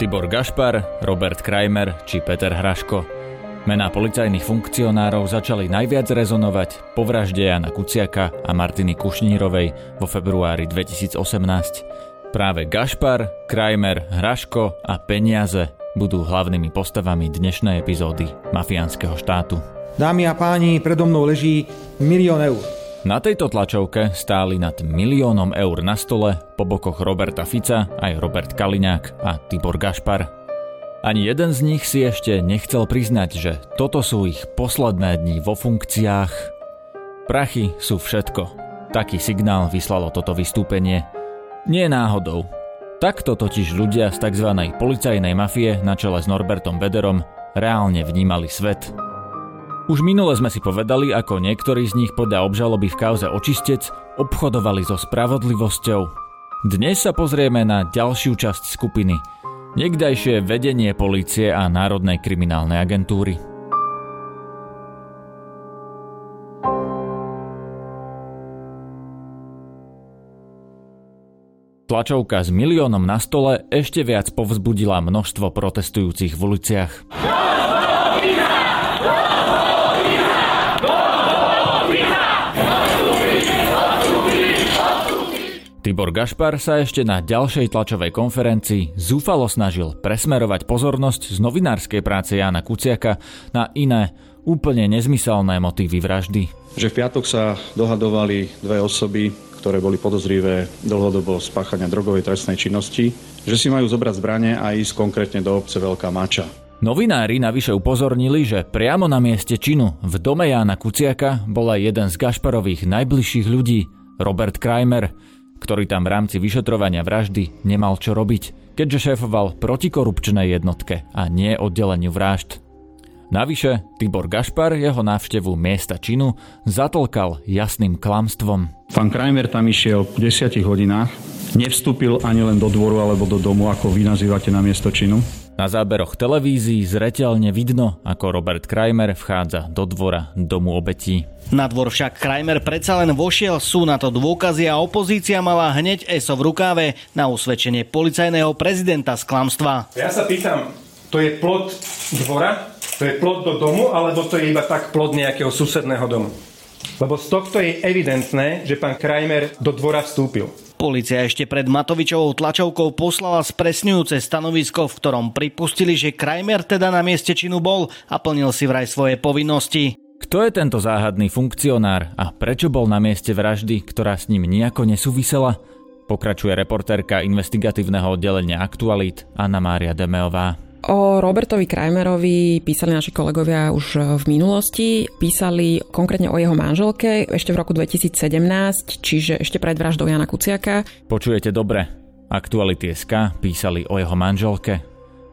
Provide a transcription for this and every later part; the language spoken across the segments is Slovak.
Tibor Gašpar, Robert Krajmer či Peter Hraško. Mená policajných funkcionárov začali najviac rezonovať po vražde Jana Kuciaka a Martiny Kušnírovej vo februári 2018. Práve Gašpar, Krajmer, Hraško a peniaze budú hlavnými postavami dnešnej epizódy Mafiánskeho štátu. Dámy a páni, predo mnou leží milión eur. Na tejto tlačovke stáli nad miliónom eur na stole po bokoch Roberta Fica aj Robert Kaliňák a Tibor Gašpar. Ani jeden z nich si ešte nechcel priznať, že toto sú ich posledné dni vo funkciách. Prachy sú všetko. Taký signál vyslalo toto vystúpenie. Nie náhodou. Takto totiž ľudia z tzv. policajnej mafie na čele s Norbertom Bederom reálne vnímali svet. Už minule sme si povedali, ako niektorí z nich podľa obžaloby v kauze očistec obchodovali so spravodlivosťou. Dnes sa pozrieme na ďalšiu časť skupiny – Niekdajšie vedenie polície a Národnej kriminálnej agentúry. Tlačovka s miliónom na stole ešte viac povzbudila množstvo protestujúcich v uliciach. Tibor Gašpar sa ešte na ďalšej tlačovej konferencii zúfalo snažil presmerovať pozornosť z novinárskej práce Jana Kuciaka na iné, úplne nezmyselné motívy vraždy. Že v piatok sa dohadovali dve osoby, ktoré boli podozrivé dlhodobo spáchania drogovej trestnej činnosti, že si majú zobrať zbranie a ísť konkrétne do obce Veľká Mača. Novinári navyše upozornili, že priamo na mieste činu v dome Jána Kuciaka bola jeden z Gašparových najbližších ľudí, Robert Kramer, ktorý tam v rámci vyšetrovania vraždy nemal čo robiť, keďže šéfoval protikorupčnej jednotke a nie oddeleniu vražd. Navyše, Tibor Gašpar jeho návštevu miesta činu zatlkal jasným klamstvom. Pán Krajmer tam išiel v 10 hodinách, nevstúpil ani len do dvoru alebo do domu, ako vy nazývate na miesto činu. Na záberoch televízií zreteľne vidno, ako Robert Kramer vchádza do dvora domu obetí. Na dvor však Kramer predsa len vošiel, sú na to dôkazy a opozícia mala hneď ESO v rukáve na usvedčenie policajného prezidenta z klamstva. Ja sa pýtam, to je plod dvora? To je plod do domu, alebo to je iba tak plod nejakého susedného domu? Lebo z tohto je evidentné, že pán Kramer do dvora vstúpil. Polícia ešte pred Matovičovou tlačovkou poslala spresňujúce stanovisko, v ktorom pripustili, že Krajmer teda na mieste činu bol a plnil si vraj svoje povinnosti. Kto je tento záhadný funkcionár a prečo bol na mieste vraždy, ktorá s ním nejako nesúvisela? Pokračuje reportérka investigatívneho oddelenia Aktualit Anna Mária Demeová. O Robertovi Krajmerovi písali naši kolegovia už v minulosti. Písali konkrétne o jeho manželke ešte v roku 2017, čiže ešte pred vraždou Jana Kuciaka. Počujete dobre. Aktuality SK písali o jeho manželke.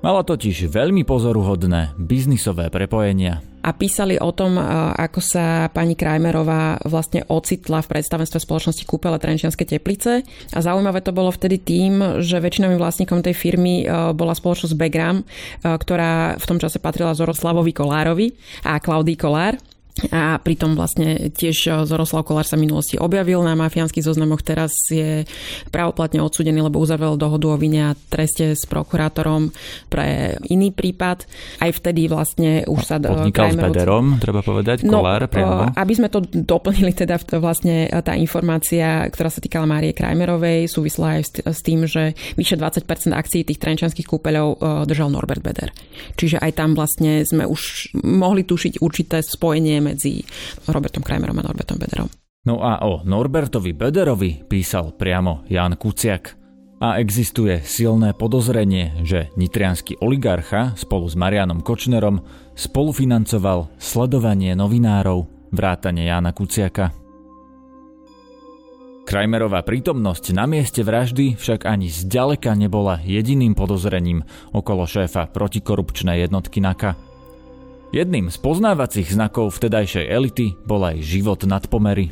Mala totiž veľmi pozoruhodné biznisové prepojenia a písali o tom, ako sa pani Krajmerová vlastne ocitla v predstavenstve spoločnosti Kúpele Trenčianske teplice. A zaujímavé to bolo vtedy tým, že väčšinovým vlastníkom tej firmy bola spoločnosť Begram, ktorá v tom čase patrila Zoroslavovi Kolárovi a Klaudii Kolár. A pritom vlastne tiež eh, Zoroslav Kolár sa v minulosti objavil na mafiánskych zoznamoch, teraz je pravoplatne odsudený, lebo uzavrel dohodu o vine a treste s prokurátorom pre iný prípad. Aj vtedy vlastne už sa... Podnikal s Bederom, treba povedať, no, Kolár no, priamo. Aby sme to doplnili, teda vlastne tá informácia, ktorá sa týkala Márie Krajmerovej, súvisla aj s tým, že vyše 20% akcií tých trenčanských kúpeľov držal Norbert Beder. Čiže aj tam vlastne sme už mohli tušiť určité spojenie medzi Robertom Kramerom a Norbertom Bederom. No a o Norbertovi Bederovi písal priamo Jan Kuciak. A existuje silné podozrenie, že nitrianský oligarcha spolu s Marianom Kočnerom spolufinancoval sledovanie novinárov vrátane Jana Kuciaka. Krajmerová prítomnosť na mieste vraždy však ani zďaleka nebola jediným podozrením okolo šéfa protikorupčnej jednotky NAKA – Jedným z poznávacích znakov vtedajšej elity bol aj život nad pomery.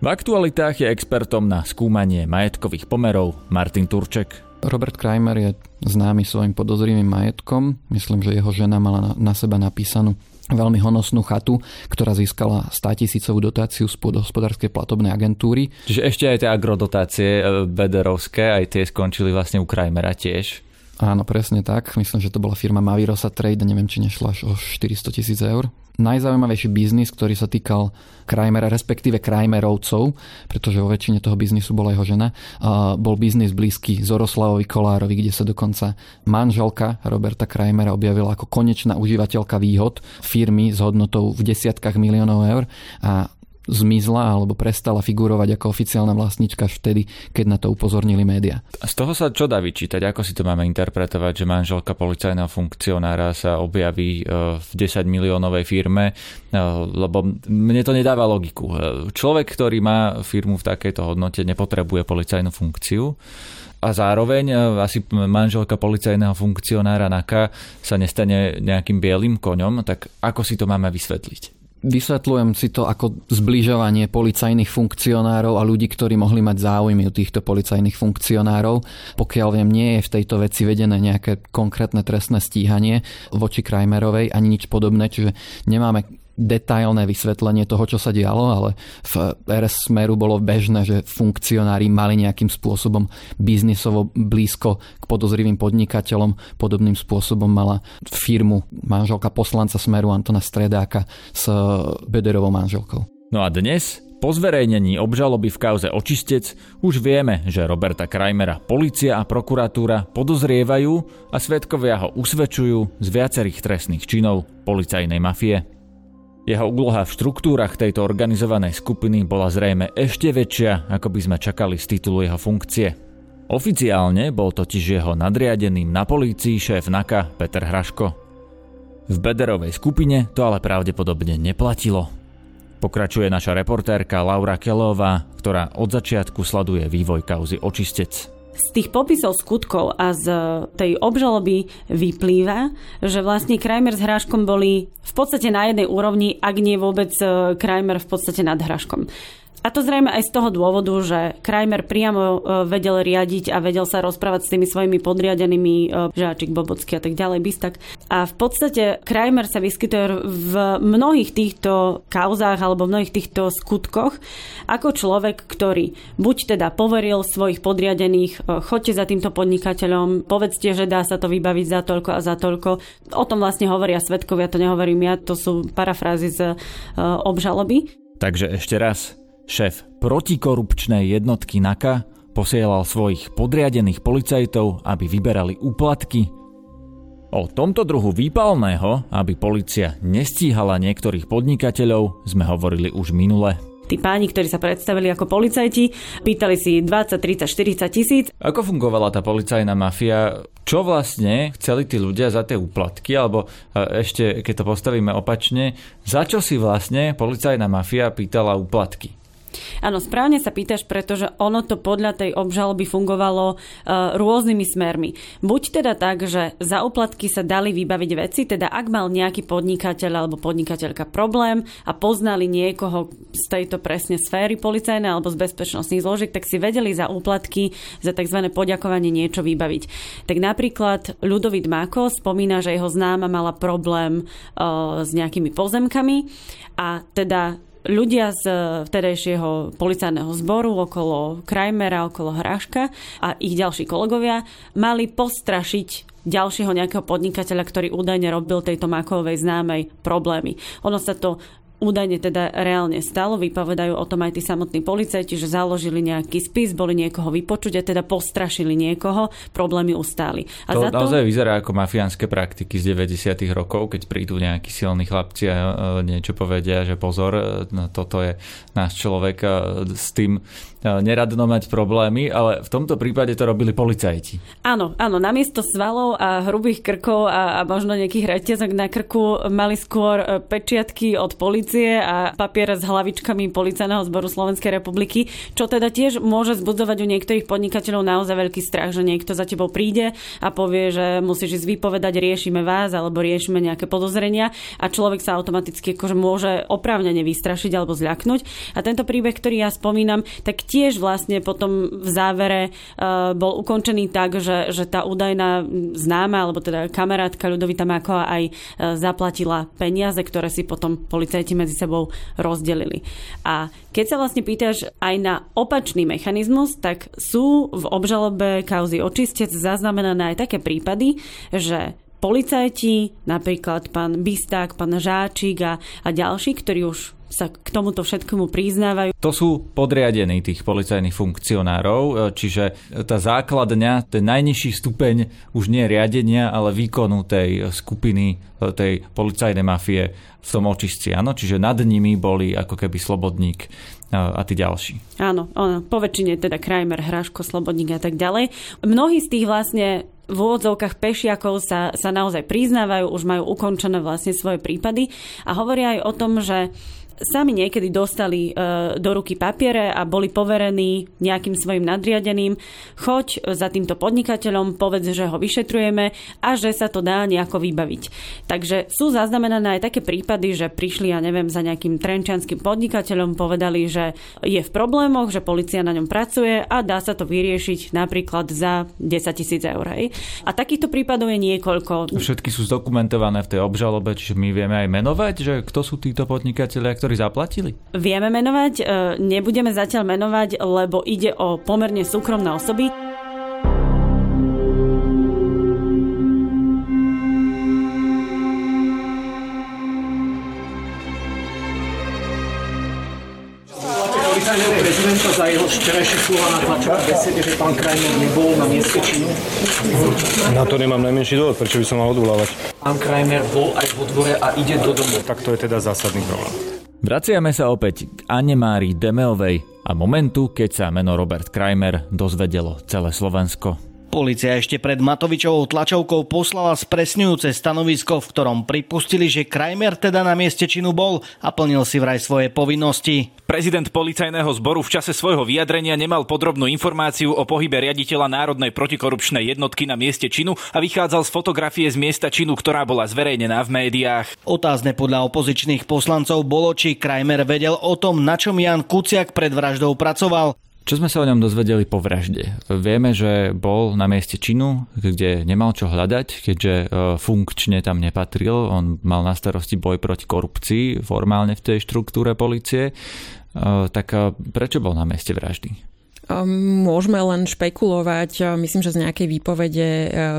V aktualitách je expertom na skúmanie majetkových pomerov Martin Turček. Robert Kramer je známy svojim podozrivým majetkom. Myslím, že jeho žena mala na seba napísanú veľmi honosnú chatu, ktorá získala 100 tisícovú dotáciu z hospodárskej platobnej agentúry. Čiže ešte aj tie agrodotácie e, bederovské, aj tie skončili vlastne u Krajmera tiež. Áno, presne tak. Myslím, že to bola firma Mavirosa Trade, neviem, či nešla až o 400 tisíc eur. Najzaujímavejší biznis, ktorý sa týkal Krajmera, respektíve Krajmerovcov, pretože vo väčšine toho biznisu bola jeho žena, bol biznis blízky Zoroslavovi Kolárovi, kde sa dokonca manželka Roberta Krajmera objavila ako konečná užívateľka výhod firmy s hodnotou v desiatkách miliónov eur a zmizla alebo prestala figurovať ako oficiálna vlastnička vtedy, keď na to upozornili média. Z toho sa čo dá vyčítať? Ako si to máme interpretovať, že manželka policajného funkcionára sa objaví e, v 10 miliónovej firme? E, lebo mne to nedáva logiku. E, človek, ktorý má firmu v takejto hodnote, nepotrebuje policajnú funkciu a zároveň asi manželka policajného funkcionára NAKA sa nestane nejakým bielým koňom, tak ako si to máme vysvetliť? Vysvetľujem si to ako zbližovanie policajných funkcionárov a ľudí, ktorí mohli mať záujmy u týchto policajných funkcionárov. Pokiaľ viem, nie je v tejto veci vedené nejaké konkrétne trestné stíhanie voči Krajmerovej ani nič podobné, čiže nemáme detailné vysvetlenie toho, čo sa dialo, ale v RS Smeru bolo bežné, že funkcionári mali nejakým spôsobom biznisovo blízko k podozrivým podnikateľom. Podobným spôsobom mala firmu manželka poslanca Smeru Antona Stredáka s Bederovou manželkou. No a dnes po zverejnení obžaloby v kauze Očistec už vieme, že Roberta Krajmera policia a prokuratúra podozrievajú a svetkovia ho usvedčujú z viacerých trestných činov policajnej mafie. Jeho úloha v štruktúrach tejto organizovanej skupiny bola zrejme ešte väčšia, ako by sme čakali z titulu jeho funkcie. Oficiálne bol totiž jeho nadriadeným na polícii šéf NAKA Peter Hraško. V Bederovej skupine to ale pravdepodobne neplatilo. Pokračuje naša reportérka Laura Kelová, ktorá od začiatku sleduje vývoj kauzy očistec. Z tých popisov skutkov a z tej obžaloby vyplýva, že vlastne Kramer s Hráškom boli v podstate na jednej úrovni, ak nie vôbec e, Kramer v podstate nad Hráškom. A to zrejme aj z toho dôvodu, že Kramer priamo e, vedel riadiť a vedel sa rozprávať s tými svojimi podriadenými e, Žáčik, Bobocky a tak ďalej, Bistak. A v podstate Kramer sa vyskytuje v mnohých týchto kauzách alebo v mnohých týchto skutkoch ako človek, ktorý buď teda poveril svojich podriadených, e, choďte za týmto podnikateľom, povedzte, že dá sa to vybaviť za toľko a za toľko. O tom vlastne hovoria svetkovia, to nehovorím ja, to sú parafrázy z obžaloby. Takže ešte raz, Šéf protikorupčnej jednotky NAKA posielal svojich podriadených policajtov, aby vyberali úplatky. O tomto druhu výpalného, aby policia nestíhala niektorých podnikateľov, sme hovorili už minule. Tí páni, ktorí sa predstavili ako policajti, pýtali si 20, 30, 40 tisíc. Ako fungovala tá policajná mafia? Čo vlastne chceli tí ľudia za tie úplatky? Alebo e, ešte, keď to postavíme opačne, za čo si vlastne policajná mafia pýtala úplatky? Áno, správne sa pýtaš, pretože ono to podľa tej obžaloby fungovalo uh, rôznymi smermi. Buď teda tak, že za úplatky sa dali vybaviť veci, teda ak mal nejaký podnikateľ alebo podnikateľka problém a poznali niekoho z tejto presne sféry policajnej alebo z bezpečnostných zložiek, tak si vedeli za úplatky, za tzv. poďakovanie niečo vybaviť. Tak napríklad Ľudovit Máko spomína, že jeho známa mala problém uh, s nejakými pozemkami a teda ľudia z eh, vtedajšieho policajného zboru okolo Krajmera, okolo Hráška a ich ďalší kolegovia mali postrašiť ďalšieho nejakého podnikateľa, ktorý údajne robil tejto Makovej známej problémy. Ono sa to údajne teda reálne stalo. Vypovedajú o tom aj tí samotní policajti, že založili nejaký spis, boli niekoho vypočuť a teda postrašili niekoho, problémy ustáli. A to za to naozaj vyzerá ako mafiánske praktiky z 90. rokov, keď prídu nejakí silní chlapci a e, niečo povedia, že pozor, e, toto je náš človek s tým neradno mať problémy, ale v tomto prípade to robili policajti. Áno, áno, namiesto svalov a hrubých krkov a, a možno nejakých reťazok na krku mali skôr e, pečiatky od policie a papier s hlavičkami policajného zboru Slovenskej republiky, čo teda tiež môže zbudzovať u niektorých podnikateľov naozaj veľký strach, že niekto za tebou príde a povie, že musíš ísť vypovedať, riešime vás alebo riešime nejaké podozrenia a človek sa automaticky akože môže oprávnene vystrašiť alebo zľaknúť. A tento príbeh, ktorý ja spomínam, tak tiež vlastne potom v závere uh, bol ukončený tak, že, že tá údajná známa, alebo teda kamarátka Ľudovita Máková aj uh, zaplatila peniaze, ktoré si potom policajti medzi sebou rozdelili. A keď sa vlastne pýtaš aj na opačný mechanizmus, tak sú v obžalobe kauzy očistec zaznamenané aj také prípady, že policajti, napríklad pán Bisták, pán Žáčik a, a ďalší, ktorí už sa k tomuto všetkému priznávajú. To sú podriadení tých policajných funkcionárov, e, čiže tá základňa, ten najnižší stupeň už nie riadenia, ale výkonu tej skupiny, e, tej policajnej mafie v tom očistci, áno? Čiže nad nimi boli ako keby Slobodník e, a tí ďalší. Áno, áno, po väčšine teda Krajmer, Hraško, Slobodník a tak ďalej. Mnohí z tých vlastne v úvodzovkách pešiakov sa, sa naozaj priznávajú, už majú ukončené vlastne svoje prípady a hovoria aj o tom, že sami niekedy dostali e, do ruky papiere a boli poverení nejakým svojim nadriadeným, choď za týmto podnikateľom, povedz, že ho vyšetrujeme a že sa to dá nejako vybaviť. Takže sú zaznamenané aj také prípady, že prišli, ja neviem, za nejakým trenčanským podnikateľom, povedali, že je v problémoch, že policia na ňom pracuje a dá sa to vyriešiť napríklad za 10 tisíc eur. Hej. A takýchto prípadov je niekoľko. Všetky sú zdokumentované v tej obžalobe, čiže my vieme aj menovať, že kto sú títo podnikatelia, ktorí zaplatili? Vieme menovať, e, nebudeme zatiaľ menovať, lebo ide o pomerne súkromné osoby. prezidenta za jeho včerajšie slova na tlačovej besede, že pán Krajner nebol na mieste činu? Na to nemám najmenší dôvod, prečo by som mal odvolávať. Pán Krajner bol aj vo dvore a ide do domu. Tak to je teda zásadný problém. Vraciame sa opäť k Anne-Márii Demeovej a momentu, keď sa meno Robert Kramer dozvedelo celé Slovensko. Polícia ešte pred Matovičovou tlačovkou poslala spresňujúce stanovisko, v ktorom pripustili, že Krajmer teda na mieste činu bol a plnil si vraj svoje povinnosti. Prezident policajného zboru v čase svojho vyjadrenia nemal podrobnú informáciu o pohybe riaditeľa Národnej protikorupčnej jednotky na mieste činu a vychádzal z fotografie z miesta činu, ktorá bola zverejnená v médiách. Otázne podľa opozičných poslancov bolo, či Krajmer vedel o tom, na čom Jan Kuciak pred vraždou pracoval. Čo sme sa o ňom dozvedeli po vražde? Vieme, že bol na mieste činu, kde nemal čo hľadať, keďže e, funkčne tam nepatril. On mal na starosti boj proti korupcii formálne v tej štruktúre policie. E, tak e, prečo bol na mieste vraždy? Môžeme len špekulovať. Myslím, že z nejakej výpovede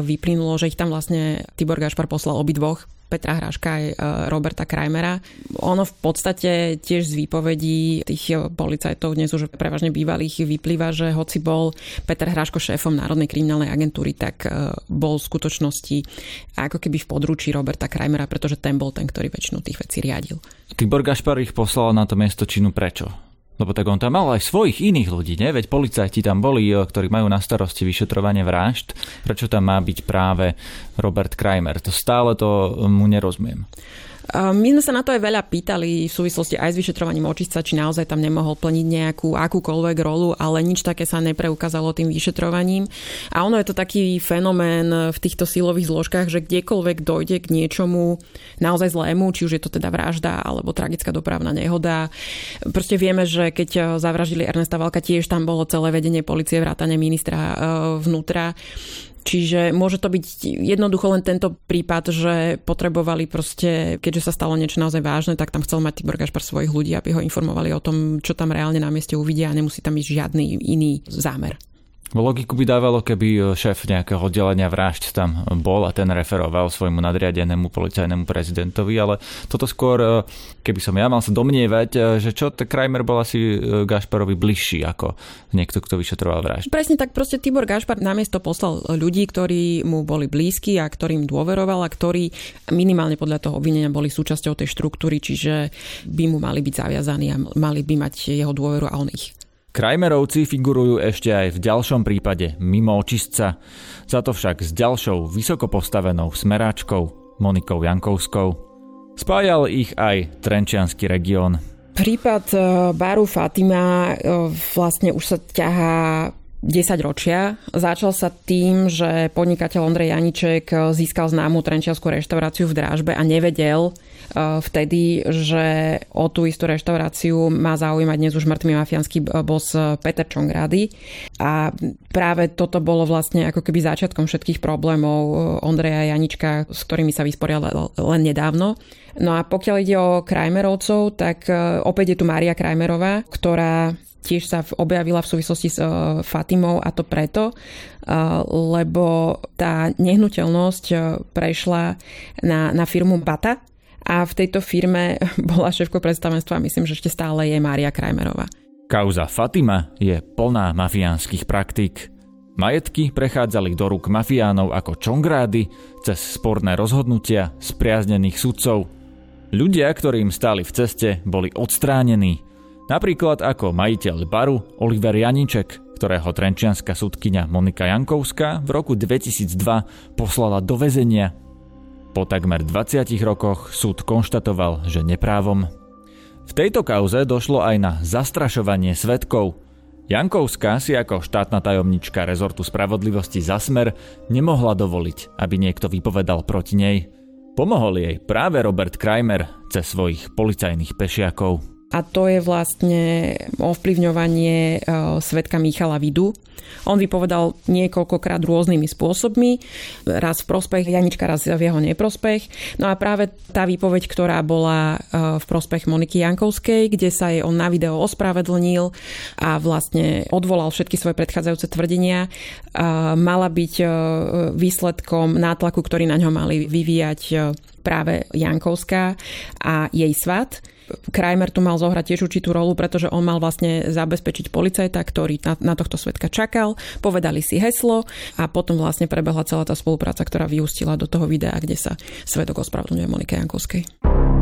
vyplynulo, že ich tam vlastne Tibor Gašpar poslal obidvoch Petra Hraška aj e, Roberta Krajmera. Ono v podstate tiež z výpovedí tých policajtov, dnes už prevažne bývalých, vyplýva, že hoci bol Peter Hraško šéfom Národnej kriminálnej agentúry, tak e, bol v skutočnosti ako keby v područí Roberta Krajmera, pretože ten bol ten, ktorý väčšinu tých vecí riadil. Tibor Gašpar ich poslal na to miesto činu prečo? Lebo tak on tam mal aj svojich iných ľudí, ne? Veď policajti tam boli, eh, ktorí majú na starosti vyšetrovanie vražd. Prečo tam má byť práve Robert Kramer? To stále to mu nerozumiem. My sme sa na to aj veľa pýtali v súvislosti aj s vyšetrovaním očistca, či naozaj tam nemohol plniť nejakú akúkoľvek rolu, ale nič také sa nepreukázalo tým vyšetrovaním. A ono je to taký fenomén v týchto silových zložkách, že kdekoľvek dojde k niečomu naozaj zlému, či už je to teda vražda alebo tragická dopravná nehoda. Proste vieme, že keď zavraždili Ernesta Valka, tiež tam bolo celé vedenie policie, vrátane ministra e, vnútra. Čiže môže to byť jednoducho len tento prípad, že potrebovali proste, keďže sa stalo niečo naozaj vážne, tak tam chcel mať Tibor Gašpar svojich ľudí, aby ho informovali o tom, čo tam reálne na mieste uvidia a nemusí tam byť žiadny iný zámer. Logiku by dávalo, keby e, šéf nejakého oddelenia vražd tam bol a ten referoval svojmu nadriadenému policajnému prezidentovi, ale toto skôr, e, keby som ja mal sa domnievať, e, že čo, Kramer bol asi Gašparovi bližší ako niekto, kto vyšetroval vražd. Presne tak, proste Tibor Gašpar namiesto poslal ľudí, ktorí mu boli blízki a ktorým dôveroval a ktorí minimálne podľa toho obvinenia boli súčasťou tej štruktúry, čiže by mu mali byť zaviazaní a mali by mať jeho dôveru a on ich. Krajmerovci figurujú ešte aj v ďalšom prípade mimo očistca, za to však s ďalšou vysoko postavenou smeráčkou Monikou Jankovskou. Spájal ich aj Trenčianský región. Prípad e, Baru Fatima e, vlastne už sa ťahá 10 ročia. Začal sa tým, že podnikateľ Ondrej Janiček získal známu trenčianskú reštauráciu v Drážbe a nevedel eh, vtedy, že o tú istú reštauráciu má zaujímať dnes už mŕtvý mafiánsky bos Peter Čongrády. A práve toto bolo vlastne ako keby začiatkom všetkých problémov eh, Ondreja Janička, s ktorými sa vysporiadal len nedávno. No a pokiaľ ide o Krajmerovcov, tak eh, opäť je tu Mária Krajmerová, ktorá tiež sa objavila v súvislosti s uh, Fatimou a to preto, uh, lebo tá nehnuteľnosť uh, prešla na, na firmu Bata a v tejto firme bola šéfko predstavenstva, myslím, že ešte stále je Mária Krajmerová. Kauza Fatima je plná mafiánskych praktík. Majetky prechádzali do rúk mafiánov ako čongrády cez sporné rozhodnutia spriaznených sudcov. Ľudia, ktorým stáli v ceste, boli odstránení – Napríklad ako majiteľ baru Oliver Janíček, ktorého trenčianská súdkynia Monika Jankovská v roku 2002 poslala do väzenia. Po takmer 20 rokoch súd konštatoval, že neprávom. V tejto kauze došlo aj na zastrašovanie svetkov. Jankovská si ako štátna tajomnička rezortu spravodlivosti za smer nemohla dovoliť, aby niekto vypovedal proti nej. Pomohol jej práve Robert Kramer cez svojich policajných pešiakov a to je vlastne ovplyvňovanie e, svetka Michala Vidu. On vypovedal niekoľkokrát rôznymi spôsobmi, raz v prospech Janička, raz v jeho neprospech. No a práve tá výpoveď, ktorá bola e, v prospech Moniky Jankovskej, kde sa jej on na video ospravedlnil a vlastne odvolal všetky svoje predchádzajúce tvrdenia, e, mala byť výsledkom nátlaku, ktorý na ňo mali vyvíjať práve Jankovská a jej svat Kramer tu mal zohrať tiež určitú rolu, pretože on mal vlastne zabezpečiť policajta, ktorý na, na tohto svetka čakal, povedali si heslo a potom vlastne prebehla celá tá spolupráca, ktorá vyústila do toho videa, kde sa svetok ospravedlňuje Monike Jankovskej.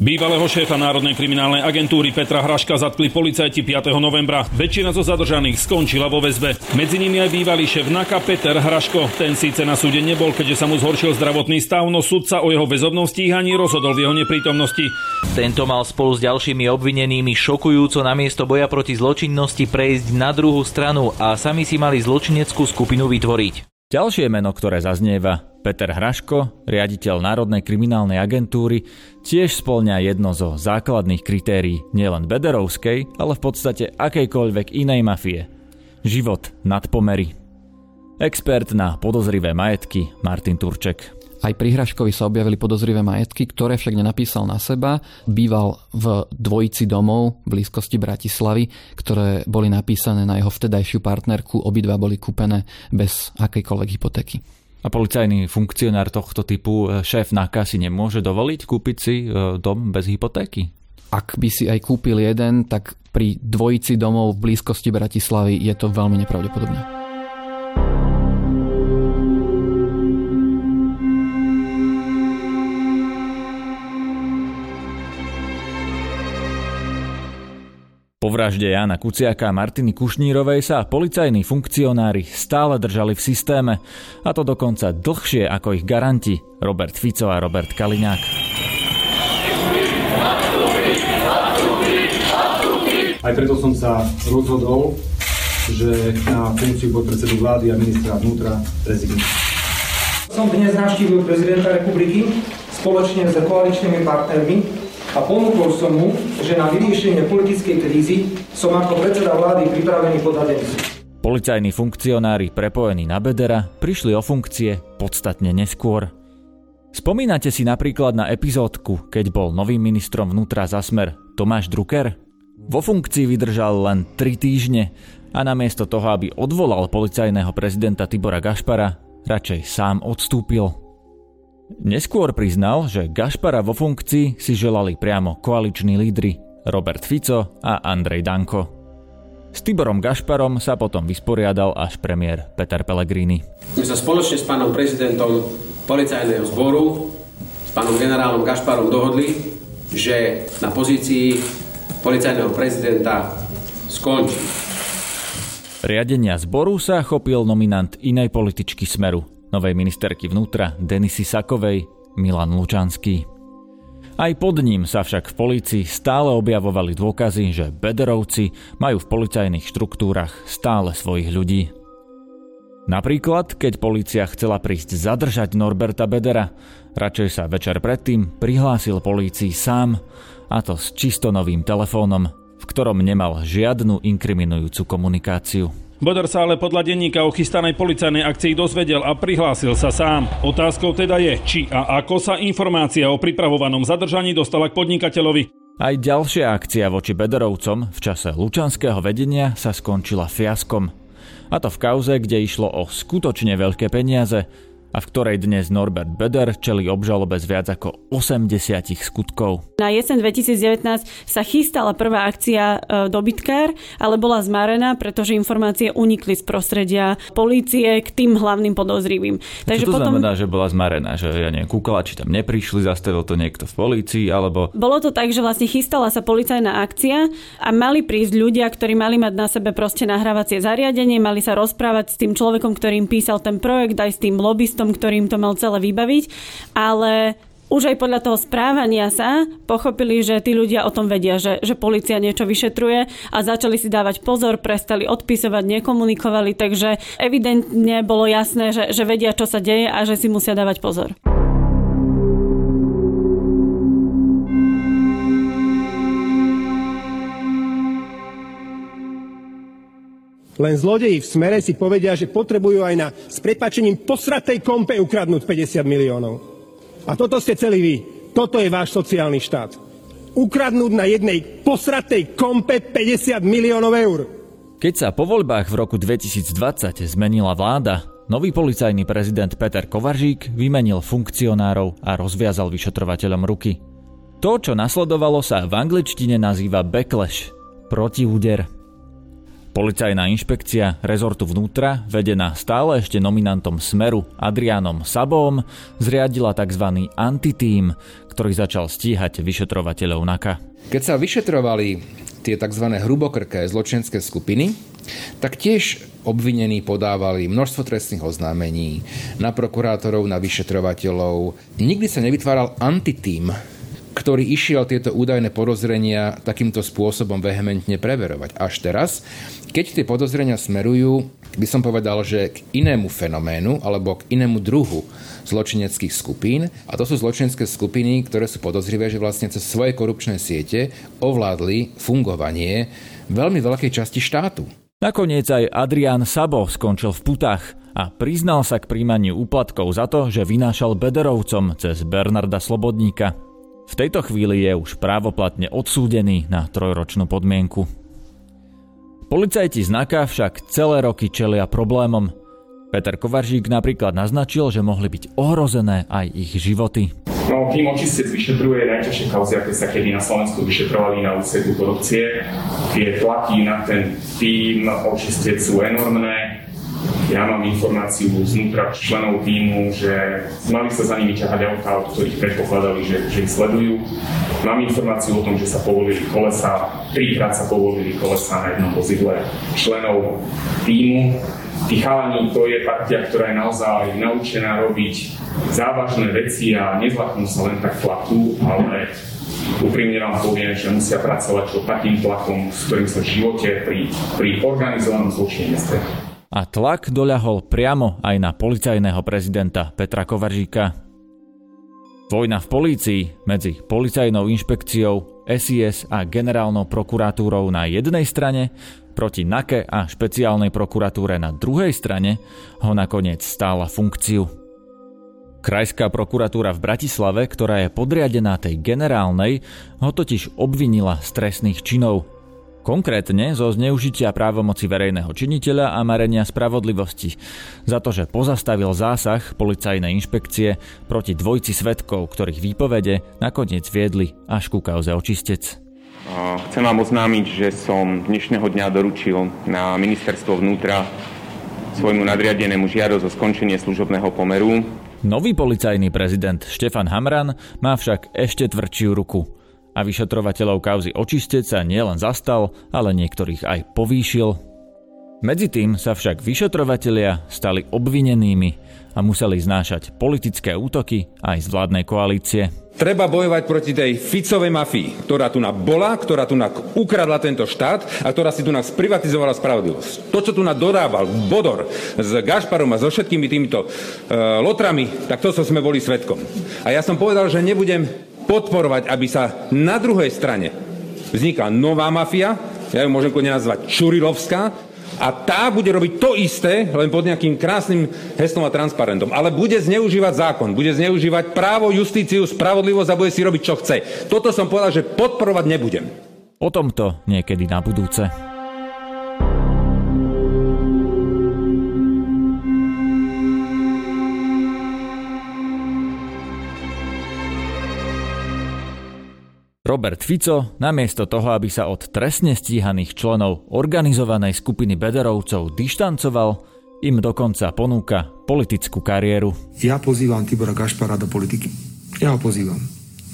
Bývalého šéfa Národnej kriminálnej agentúry Petra Hraška zatkli policajti 5. novembra. Väčšina zo zadržaných skončila vo väzbe. Medzi nimi aj bývalý šéf NAKA Peter Hraško. Ten síce na súde nebol, keďže sa mu zhoršil zdravotný stav, no sudca o jeho väzobnom stíhaní rozhodol v jeho neprítomnosti. Tento mal spolu s ďalšími obvinenými šokujúco na miesto boja proti zločinnosti prejsť na druhú stranu a sami si mali zločineckú skupinu vytvoriť. Ďalšie meno, ktoré zaznieva, Peter Hraško, riaditeľ Národnej kriminálnej agentúry, tiež spolňa jedno zo základných kritérií nielen Bederovskej, ale v podstate akejkoľvek inej mafie. Život nad pomery. Expert na podozrivé majetky Martin Turček. Aj pri Hraškovi sa objavili podozrivé majetky, ktoré však nenapísal na seba. Býval v dvojici domov v blízkosti Bratislavy, ktoré boli napísané na jeho vtedajšiu partnerku. Obidva boli kúpené bez akejkoľvek hypotéky. A policajný funkcionár tohto typu, e, šéf NAKA, si nemôže dovoliť kúpiť si e, dom bez hypotéky? Ak by si aj kúpil jeden, tak pri dvojici domov v blízkosti Bratislavy je to veľmi nepravdepodobné. Vražde Jana Kuciaka a Martiny Kušnírovej sa policajní funkcionári stále držali v systéme, a to dokonca dlhšie ako ich garanti Robert Fico a Robert Kaliňák. Aj preto som sa rozhodol, že na funkciu podpredsedu vlády a ministra vnútra rezignujem. Som dnes navštívil prezidenta republiky spoločne s koaličnými partnermi a ponúkol som mu, že na vyriešenie politickej krízy som ako predseda vlády pripravený podať. Policajní funkcionári prepojení na Bedera prišli o funkcie podstatne neskôr. Spomínate si napríklad na epizódku, keď bol novým ministrom vnútra za smer Tomáš Drucker? Vo funkcii vydržal len 3 týždne a namiesto toho, aby odvolal policajného prezidenta Tibora Gašpara, radšej sám odstúpil. Neskôr priznal, že Gašpara vo funkcii si želali priamo koaliční lídry Robert Fico a Andrej Danko. S Tiborom Gašparom sa potom vysporiadal až premiér Peter Pellegrini. My sa spoločne s pánom prezidentom policajného zboru, s pánom generálom Gašparom dohodli, že na pozícii policajného prezidenta skončí. Riadenia zboru sa chopil nominant inej političky Smeru, novej ministerky vnútra Denisy Sakovej Milan Lučanský. Aj pod ním sa však v polícii stále objavovali dôkazy, že Bederovci majú v policajných štruktúrach stále svojich ľudí. Napríklad, keď policia chcela prísť zadržať Norberta Bedera, radšej sa večer predtým prihlásil polícii sám, a to s čisto novým telefónom, v ktorom nemal žiadnu inkriminujúcu komunikáciu. Bodor sa ale podľa denníka o chystanej policajnej akcii dozvedel a prihlásil sa sám. Otázkou teda je, či a ako sa informácia o pripravovanom zadržaní dostala k podnikateľovi. Aj ďalšia akcia voči Bederovcom v čase lučanského vedenia sa skončila fiaskom. A to v kauze, kde išlo o skutočne veľké peniaze, a v ktorej dnes Norbert Beder čeli obžalobe z viac ako 80 skutkov. Na jeseň 2019 sa chystala prvá akcia e, dobytkár, ale bola zmarená, pretože informácie unikli z prostredia polície k tým hlavným podozrivým. Takže Čo to potom... znamená, že bola zmarená? Že ja neviem, kúkala, či tam neprišli, zastavil to niekto v polícii, alebo... Bolo to tak, že vlastne chystala sa policajná akcia a mali prísť ľudia, ktorí mali mať na sebe proste nahrávacie zariadenie, mali sa rozprávať s tým človekom, ktorým písal ten projekt, aj s tým lobbystom tom, ktorým to mal celé vybaviť, ale už aj podľa toho správania sa pochopili, že tí ľudia o tom vedia, že, že policia niečo vyšetruje a začali si dávať pozor, prestali odpisovať, nekomunikovali, takže evidentne bolo jasné, že, že vedia, čo sa deje a že si musia dávať pozor. Len zlodeji v smere si povedia, že potrebujú aj na s prepačením posratej kompe ukradnúť 50 miliónov. A toto ste celý vy. Toto je váš sociálny štát. Ukradnúť na jednej posratej kompe 50 miliónov eur. Keď sa po voľbách v roku 2020 zmenila vláda, nový policajný prezident Peter Kovaržík vymenil funkcionárov a rozviazal vyšetrovateľom ruky. To, čo nasledovalo, sa v angličtine nazýva backlash, protiúder. Policajná inšpekcia rezortu vnútra, vedená stále ešte nominantom Smeru Adrianom Sabom, zriadila tzv. antitím, ktorý začal stíhať vyšetrovateľov NAKA. Keď sa vyšetrovali tie tzv. hrubokrké zločenské skupiny, tak tiež obvinení podávali množstvo trestných oznámení na prokurátorov, na vyšetrovateľov. Nikdy sa nevytváral antitím, ktorý išiel tieto údajné podozrenia takýmto spôsobom vehementne preverovať. Až teraz, keď tie podozrenia smerujú, by som povedal, že k inému fenoménu alebo k inému druhu zločineckých skupín. A to sú zločinecké skupiny, ktoré sú podozrivé, že vlastne cez svoje korupčné siete ovládli fungovanie veľmi veľkej časti štátu. Nakoniec aj Adrián Sabo skončil v putách a priznal sa k príjmaniu úplatkov za to, že vynášal Bederovcom cez Bernarda Slobodníka. V tejto chvíli je už právoplatne odsúdený na trojročnú podmienku. Policajti z NAKA však celé roky čelia problémom. Peter Kovaržík napríklad naznačil, že mohli byť ohrozené aj ich životy. No, tým očistec vyšetruje najťažšie kauzy, aké sa kedy na Slovensku vyšetrovali na úseku korupcie. Tie tlaky na ten tým očistec sú enormné. Ja mám informáciu znútra členov týmu, že mali sa za nimi ťahať auta, od ktorých predpokladali, že, že ich sledujú. Mám informáciu o tom, že sa povolili kolesa, trikrát sa povolili kolesa na jednom vozidle členov týmu. Tí chalani, to je partia, ktorá je naozaj naučená robiť závažné veci a nezlaknú sa len tak tlaku, ale úprimne vám poviem, že musia pracovať pod takým tlakom, s ktorým sa v živote pri, pri organizovanom zločine nestretli a tlak doľahol priamo aj na policajného prezidenta Petra Kovaržíka. Vojna v polícii medzi policajnou inšpekciou, SIS a generálnou prokuratúrou na jednej strane proti NAKE a špeciálnej prokuratúre na druhej strane ho nakoniec stála funkciu. Krajská prokuratúra v Bratislave, ktorá je podriadená tej generálnej, ho totiž obvinila z trestných činov – Konkrétne zo zneužitia právomoci verejného činiteľa a marenia spravodlivosti. Za to, že pozastavil zásah policajnej inšpekcie proti dvojci svetkov, ktorých výpovede nakoniec viedli až ku kauze očistec. Chcem vám oznámiť, že som dnešného dňa doručil na ministerstvo vnútra svojmu nadriadenému žiadosť o skončenie služobného pomeru. Nový policajný prezident Štefan Hamran má však ešte tvrdšiu ruku – a vyšetrovateľov kauzy očistec sa nielen zastal, ale niektorých aj povýšil. Medzi tým sa však vyšetrovatelia stali obvinenými a museli znášať politické útoky aj z vládnej koalície. Treba bojovať proti tej Ficovej mafii, ktorá tu bola, ktorá tu ukradla tento štát a ktorá si tu nás privatizovala spravodlivosť. To, čo tu dodával Bodor s Gašparom a so všetkými týmito uh, lotrami, tak to, čo sme boli svetkom. A ja som povedal, že nebudem podporovať, aby sa na druhej strane vznikla nová mafia, ja ju môžem nazvať Čurilovská, a tá bude robiť to isté, len pod nejakým krásnym heslom a transparentom. Ale bude zneužívať zákon, bude zneužívať právo, justíciu, spravodlivosť a bude si robiť, čo chce. Toto som povedal, že podporovať nebudem. O tomto niekedy na budúce. Robert Fico, namiesto toho, aby sa od trestne stíhaných členov organizovanej skupiny Bederovcov dištancoval, im dokonca ponúka politickú kariéru. Ja pozývam Tibora Gašpara do politiky. Ja ho pozývam.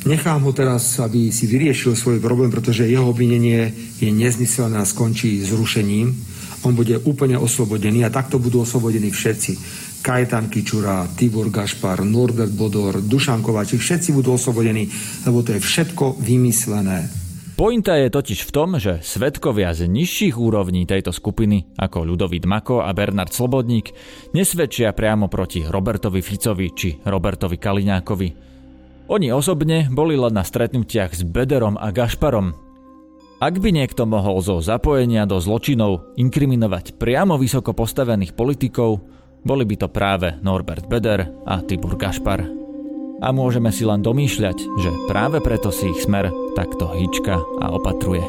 Nechám ho teraz, aby si vyriešil svoj problém, pretože jeho obvinenie je nezmyselné a skončí zrušením. On bude úplne oslobodený a takto budú oslobodení všetci. Kajetan Kičura, Tibor Gašpar, Norbert Bodor, Dušan Kováčik, všetci budú oslobodení, lebo to je všetko vymyslené. Pointa je totiž v tom, že svetkovia z nižších úrovní tejto skupiny, ako Ľudovít Mako a Bernard Slobodník, nesvedčia priamo proti Robertovi Ficovi či Robertovi Kaliňákovi. Oni osobne boli len na stretnutiach s Bederom a Gašparom. Ak by niekto mohol zo zapojenia do zločinov inkriminovať priamo vysoko postavených politikov, boli by to práve Norbert Beder a Tibor Gašpar. A môžeme si len domýšľať, že práve preto si ich smer takto hýčka a opatruje.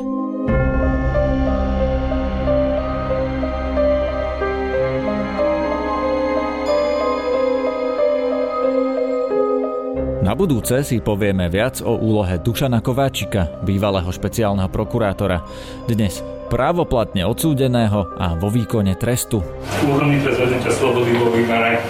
Na budúce si povieme viac o úlohe Dušana Kováčika, bývalého špeciálneho prokurátora. Dnes právoplatne odsúdeného a vo výkone trestu. Úhrný trest väzenia slobody vo výmere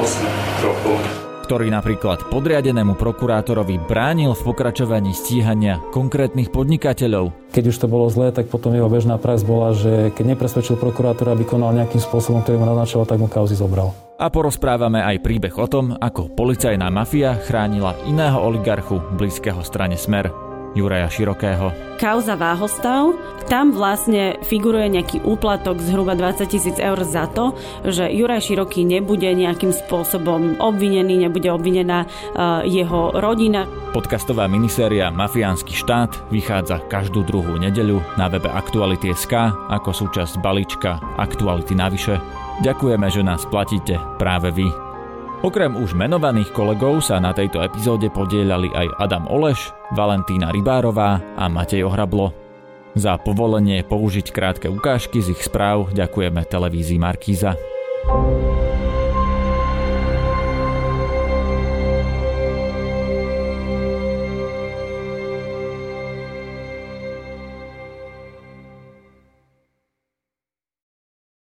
8 rokov ktorý napríklad podriadenému prokurátorovi bránil v pokračovaní stíhania konkrétnych podnikateľov. Keď už to bolo zlé, tak potom jeho bežná prax bola, že keď nepresvedčil prokurátora, aby konal nejakým spôsobom, ktorý mu naznačoval, tak mu kauzy zobral. A porozprávame aj príbeh o tom, ako policajná mafia chránila iného oligarchu blízkeho strane Smer. Juraja Širokého. Kauza Váhostav, tam vlastne figuruje nejaký úplatok zhruba 20 tisíc eur za to, že Juraj Široký nebude nejakým spôsobom obvinený, nebude obvinená uh, jeho rodina. Podcastová miniséria Mafiánsky štát vychádza každú druhú nedeľu na webe Aktuality.sk ako súčasť balíčka Aktuality navyše. Ďakujeme, že nás platíte práve vy. Okrem už menovaných kolegov sa na tejto epizóde podielali aj Adam Oleš, Valentína Rybárová a Matej Ohrablo. Za povolenie použiť krátke ukážky z ich správ ďakujeme televízii Markíza.